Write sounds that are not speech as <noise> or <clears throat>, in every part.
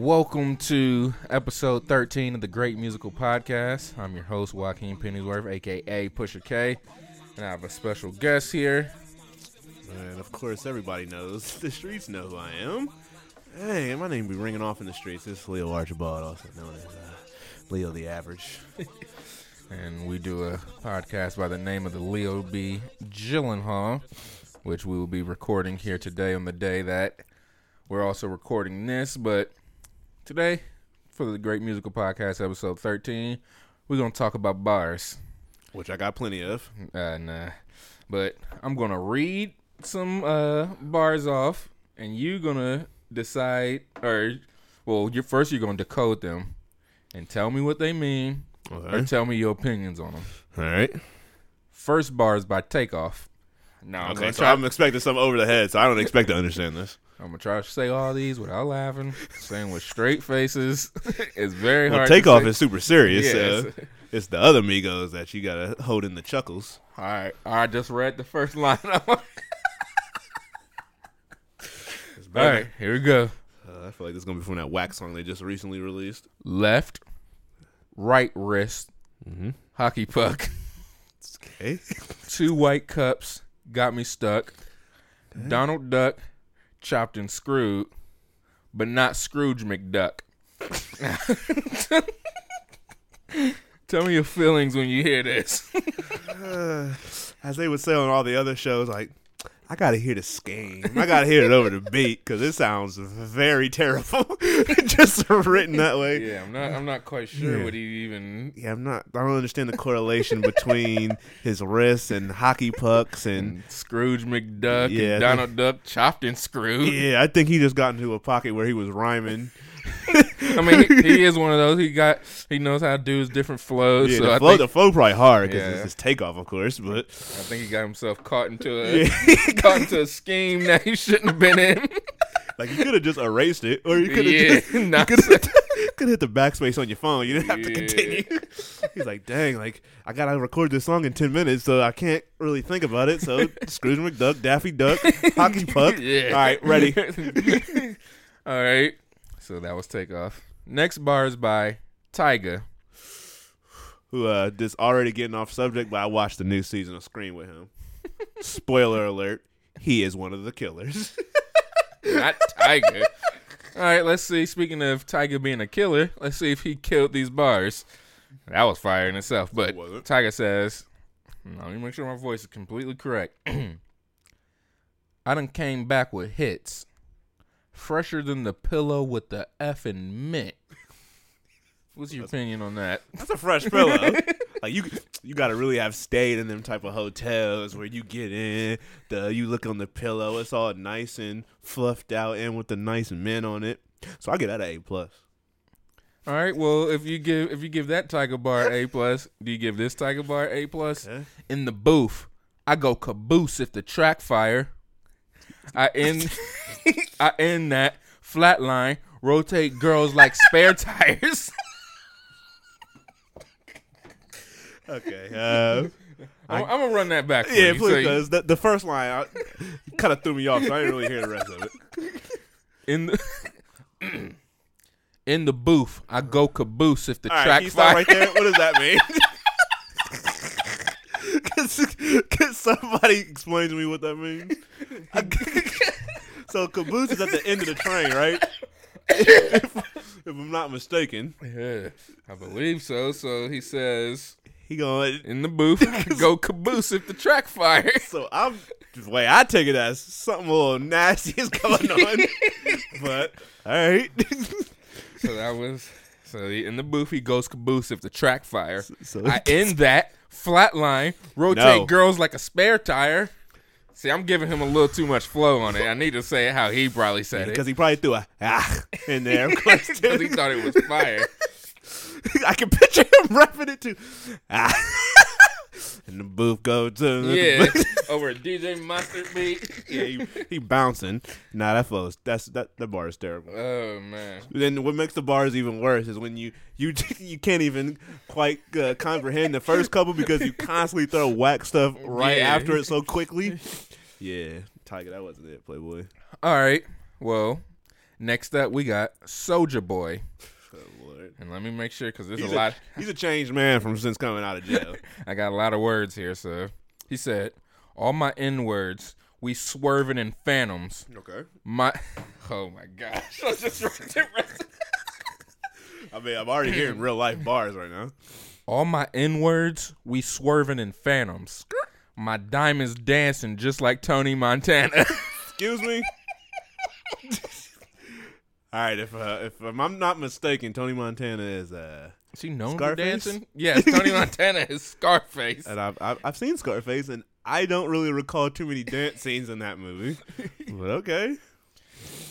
Welcome to episode 13 of the Great Musical Podcast. I'm your host, Joaquin Pennyworth, aka Pusher K, and I have a special guest here. And of course, everybody knows. <laughs> The streets know who I am. Hey, my name be ringing off in the streets. This is Leo Archibald, also known as uh, Leo the Average. <laughs> And we do a podcast by the name of the Leo B. Gyllenhaal, which we will be recording here today on the day that we're also recording this. But today, for the Great Musical Podcast, episode 13, we're going to talk about bars. Which I got plenty of. Uh, nah. But I'm gonna read some uh, bars off, and you're gonna decide, or well, you first you're gonna decode them, and tell me what they mean, or tell me your opinions on them. All right. First bar is by Takeoff. Now I'm Okay, so. I'm expecting something over the head, so I don't expect to understand this. I'm gonna try to say all these without laughing, saying with straight faces. <laughs> it's very Well, hard. takeoff is super serious. Yeah, so it's- the other Migos that you gotta hold in the chuckles. all right. I just read the first line. <laughs> It's all right, here we go. Uh, I feel like this is gonna be from that wax song they just recently released. left, right wrist, Mm-hmm. hockey puck, Okay. two white cups, got me stuck. Donald Duck, chopped and screwed, but not Scrooge McDuck. <laughs> Tell me your feelings when you hear this. Uh, <sighs> as they would say on all the other shows, like, I gotta hear the scheme. I gotta hear it over the <laughs> beat because it sounds very terrible. <laughs> Just written that way. yeah, I'm not. I'm not quite sure Yeah. what he even. Yeah, I'm not. I don't understand the correlation between <laughs> his wrists and hockey pucks, and Scrooge McDuck Yeah, and Donald Duck chopped and screwed. yeah, I think he just got into a pocket where he was rhyming. <laughs> I mean, he, he <laughs> is one of those. He got. He knows how to do his different flows. Yeah, so the I flow, think, the flow probably hard because Yeah. it's his takeoff, of course. But I think he got himself caught into a yeah, <laughs> caught into a scheme that he shouldn't have been in. like you could have just erased it, or you could have yeah, just not could have hit the backspace on your phone. You didn't have to continue. He's like, dang, like I gotta record this song in ten minutes, so I can't really think about it. So Scrooge McDuck, Daffy Duck, Hockey Puck. yeah. All right, ready. All right. So that was takeoff. Next bar is by Tyga. Who uh just already getting off subject, but I watched the new season of Scream with him. <laughs> Spoiler alert: he is one of the killers. <laughs> Not Tyga. All right, let's see. Speaking of Tyga being a killer, let's see if he killed these bars. That was fire in itself. But it? Tyga says, let me make sure my voice is completely correct. <clears throat> I done came back with hits. Fresher than the pillow with the effing mint. What's your opinion on that? <laughs> That's a fresh pillow. <laughs> like you, you got to really have stayed in them type of hotels where you get in, the you look on the pillow, it's all nice and fluffed out, and with the nice mint on it. So I get that a A plus. All right. Well, if you give if you give that Tyga Bar A plus, do you give this Tyga Bar A plus? Okay. In the booth, I go caboose if the track fire. I end I end that flatline. Rotate girls like spare tires. Okay. Uh, I'm, I'm gonna run that back. For yeah, you. please, So because the, the first line kind of threw me off, so I didn't really hear the rest of it. in the <clears throat> in the booth, I go caboose if the All right, track stop fire. right there? What does that mean? <laughs> <laughs> can, somebody explain to me what that means? <laughs> So caboose is at the end of the train, right? if, if I'm not mistaken, yeah, I believe so. So he says he going. in the booth, go <laughs> caboose if the track fire. So I'm the way I take it as something a little nasty is going on. but all right. So that was so he, in the booth he goes caboose if the track fire. so I end that flatline, rotate No. girls like a spare tire. See, I'm giving him a little too much flow on it. I need to say it how he probably said it because he probably threw a ah in there, of course. <laughs> because he thought it was fire. <laughs> I can picture him <laughs> rapping it too. Ah. and the booth goes to Yeah, over a DJ Mustard beat. <laughs> yeah, he, he bouncing. Nah, that flows. That's that. The bar is terrible. Oh man. Then what makes the bars even worse is when you you <laughs> you can't even quite uh, comprehend the first couple because you constantly throw whack stuff right Yeah. after it so <laughs> quickly. Yeah, Tyga, that wasn't it, Playboy. All right. Well, Next up, we got Soulja Boy, Oh, and let me make sure because there's He's a lot. he's a changed man from since coming out of jail. I got a lot of words here. So he said, "All my N words, we swerving in phantoms. okay. My, <laughs> oh my gosh, <laughs> I just wrote the rest. <laughs> I mean, I'm already hearing real life bars right now. All my N words, we swerving in phantoms. My diamonds dancing just like Tony Montana." Excuse me. All right, if uh, if I'm not mistaken, Tony Montana is uh, Is he known Scarface? for dancing? Yes, Tony Montana is Scarface. and I've, I've I've seen Scarface, and I don't really recall too many dance scenes in that movie. <laughs> But okay,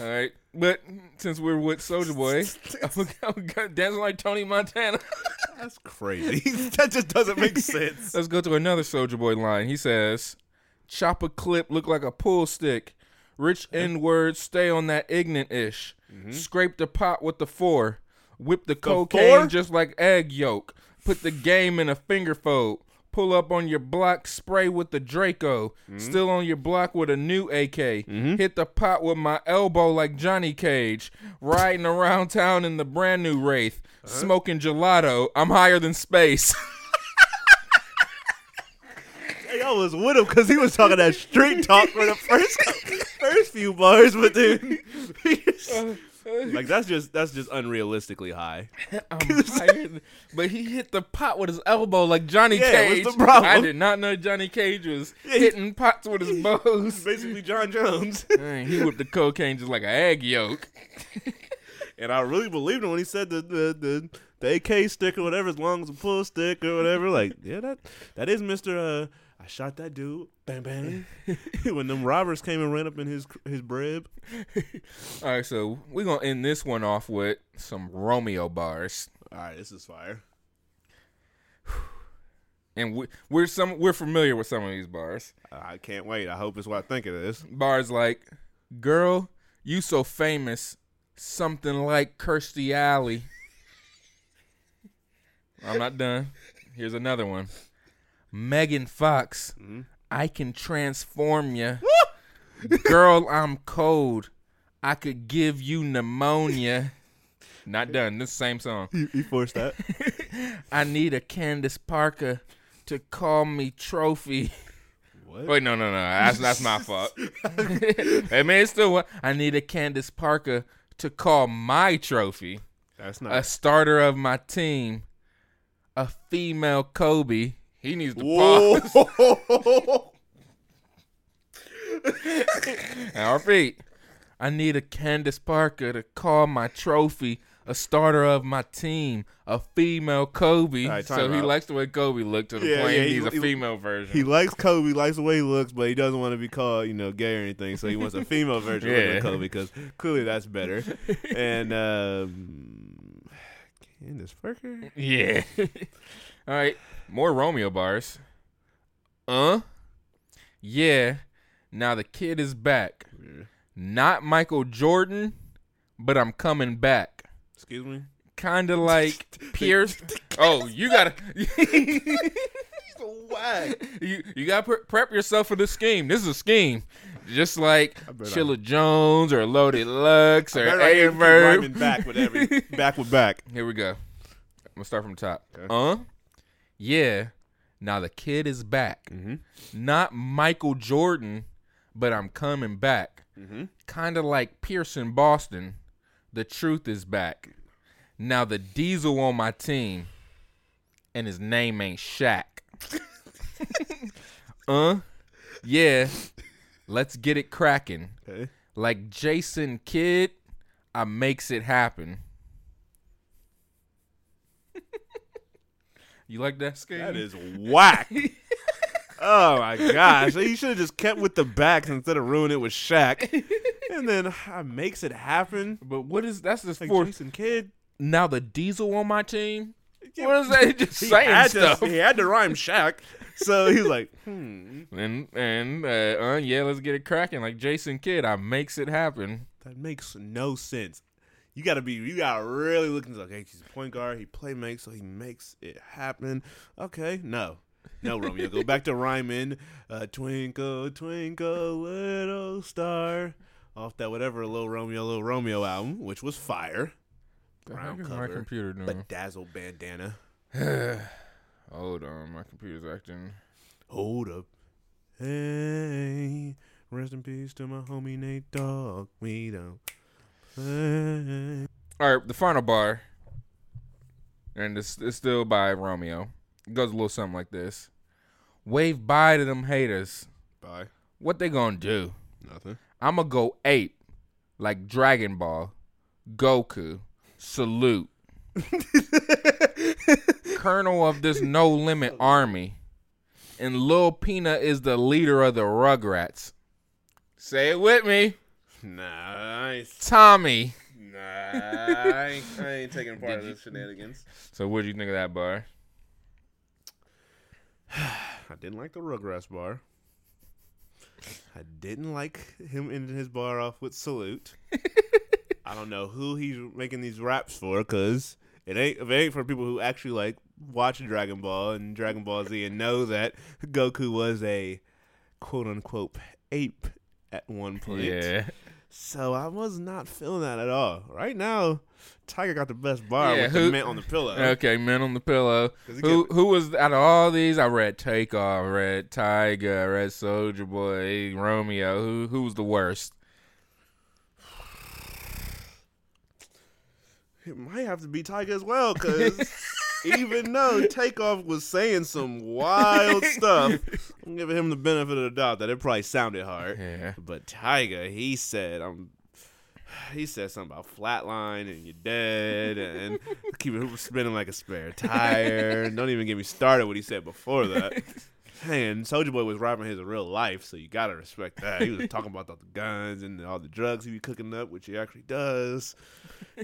All right, but since we're with Soulja Boy, <laughs> I'm, I'm dancing like Tony Montana. <laughs> that's crazy. that just doesn't make sense. Let's go to another Soulja Boy line. He says, "Chop a clip, look like a pool stick. Rich N words, stay on that ignorant ish. Mm-hmm. Scrape the pot with the four. Whip the, cocaine four? just like egg yolk. Put the game in a finger fold. Pull up on your block, spray with the Draco. Mm-hmm. Still on your block with a new AK. Mm-hmm. Hit the pot with my elbow like Johnny Cage. Riding around town in the brand new Wraith. Uh-huh. Smoking gelato. I'm higher than space. <laughs> Hey, I was with him because he was talking that street talk for the first <laughs> first few bars, but then <laughs> like that's just that's just unrealistically high. <laughs> I'm <laughs> than- but he hit the pot with his elbow like Johnny Yeah, Cage. what's the problem? I did not know Johnny Cage was he- hitting pots with his bows. Basically, John Jones. <laughs> He whipped the cocaine just like an egg yolk. And I really believed him when he said the the the, the AK stick or whatever, as long as a pull stick or whatever. Like, yeah, that that is Mister. Uh, I shot that dude. Bang bang. <laughs> when them robbers came and ran up in his his brib. <laughs> All right, so we're gonna end this one off with some Romeo bars, All right, this is fire. and we, we're some we're familiar with some of these bars. I can't wait. I hope it's what I think it is. Bars like, "Girl, you so famous, something like Kirstie Alley." I'm not done. Here's another one. Megan Fox, mm-hmm. I can transform you. <laughs> Girl, I'm cold. I could give you pneumonia. Not done. This same song. You, you forced that. <laughs> I need a Candace Parker to call me trophy. what? Wait, no, no, no. That's that's my fault. <laughs> I mean, it's still. I need a Candace Parker to call my trophy. That's not A starter of my team. A female Kobe. He needs to pause. Whoa! Our feet. I need a Candace Parker to call my trophy. A starter of my team. A female Kobe. Right, so he likes the way Kobe looked to the Yeah, point yeah, he he- a he- female version. he likes Kobe, likes the way he looks, but he doesn't want to be called, you know, gay or anything. So he wants a female version Yeah. of Kobe because clearly that's better. <laughs> And um, Candace Parker. Yeah. <laughs> All right. More Romeo bars. Uh? Yeah. Now the kid is back. Not Michael Jordan, but I'm coming back. Excuse me. Kind of like <laughs> Pierce. <laughs> Oh, you gotta. Whack. <laughs> you you gotta pre- prep yourself for this scheme. This is a scheme. Just like Chilla Jones or Loaded Lux or Better I hear A Verb. back with every <laughs> back with back. Here we go. I'm gonna start from the top. Okay. Uh, yeah. Now the kid is back. Mm-hmm. Not Michael Jordan, but I'm coming back. Mm-hmm. Kind of like Pierce in Boston. The truth is back. Now the diesel on my team, and his name ain't Shaq. <laughs> uh, yeah. Let's get it cracking. Okay. Like Jason Kidd, I makes it happen. <laughs> you like that scheme? That is whack. oh my gosh! You should have just kept with the backs instead of ruining it with Shaq. And then I makes it happen. But what is that's the Like fourth? Jason Kidd. Now the diesel on my team. <laughs> What is that? Just He saying had, stuff. to, he had to rhyme Shaq. So he's like, hmm, <laughs> And and uh, uh, yeah, let's get it cracking. Like Jason Kidd, I makes it happen. that makes no sense. You gotta be, you gotta really look into. Okay, he's a point guard. He play makes, so he makes it happen. Okay, no, no, Romeo, go back to rhyming. Uh, twinkle, twinkle, little star. off that whatever Little Romeo, Little Romeo album, which was fire. The Brown heck is my cover, computer doing? Bedazzled bandana. <sighs> Hold on, my computer's acting. Hold up. Hey, rest in peace to my homie Nate Dogg. We don't play. All right, the final bar, and it's, it's still by Romeo. It goes a little something like this: Wave bye to them haters. Bye. What they gonna do? Nothing. I'ma go ape like Dragon Ball, Goku. Salute, Colonel of this no limit army, and Lil Peanut is the leader of the Rugrats. Say it with me, Nice. Tommy. Nah, I ain't, I ain't taking part Did of this shenanigans. So what do you think of that bar? <sighs> I didn't like the Rugrats bar. I didn't like him ending his bar off with salute. <laughs> I don't know who he's making these raps for, cause it ain't it ain't for people who actually like watch Dragon Ball and Dragon Ball Z and know that Goku was a quote unquote ape at one point. Yeah. So I was not feeling that at all. Right now, Tyga got the best bar Yeah, with who- the mint on the pillow. Okay, men on the pillow. Who kept- who was out of all these? I read Takeoff, I read Tyga, I read Soulja Boy, Romeo. Who who was the worst? It might have to be Tyga as well, because <laughs> even though Takeoff was saying some wild stuff, I'm giving him the benefit of the doubt that it probably sounded hard. Yeah. But Tyga, he said, "I'm." He said something about flatline and you're dead and keep it spinning like a spare tire. <laughs> Don't even get me started what he said before that. And Soulja Boy was rapping his real life, so you gotta respect that. He was <laughs> talking about all the guns and all the drugs he be cooking up, which he actually does.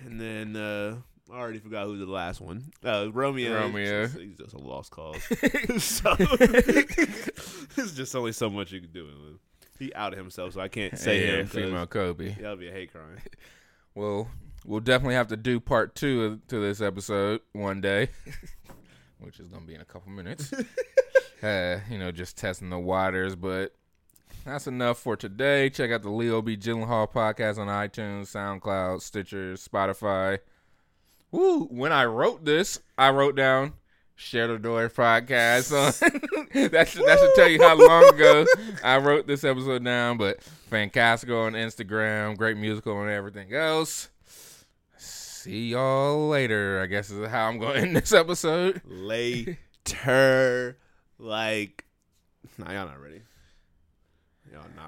And then uh, I already forgot who the last one. Uh, Romeo. Romeo. He's just, he's just a lost cause. <laughs> so <laughs> there's just only so much you can do with him. He outed himself, so I can't say yeah, him. female Kobe. That'll be a hate crime. Well, we'll definitely have to do part two of, to this episode one day, which is gonna be in a couple minutes. Uh, you know, just testing the waters, but that's enough for today. Check out the Leo B. Gyllenhaal podcast on iTunes, SoundCloud, Stitcher, Spotify. Woo! When I wrote this, I wrote down Share the Door podcast. So <laughs> <laughs> that should that should tell you how long ago I wrote this episode down. But Fancastical on Instagram, great musical and everything else. See y'all later. I guess is how I'm going to end this episode. Later, like, nah, y'all not ready. Y'all not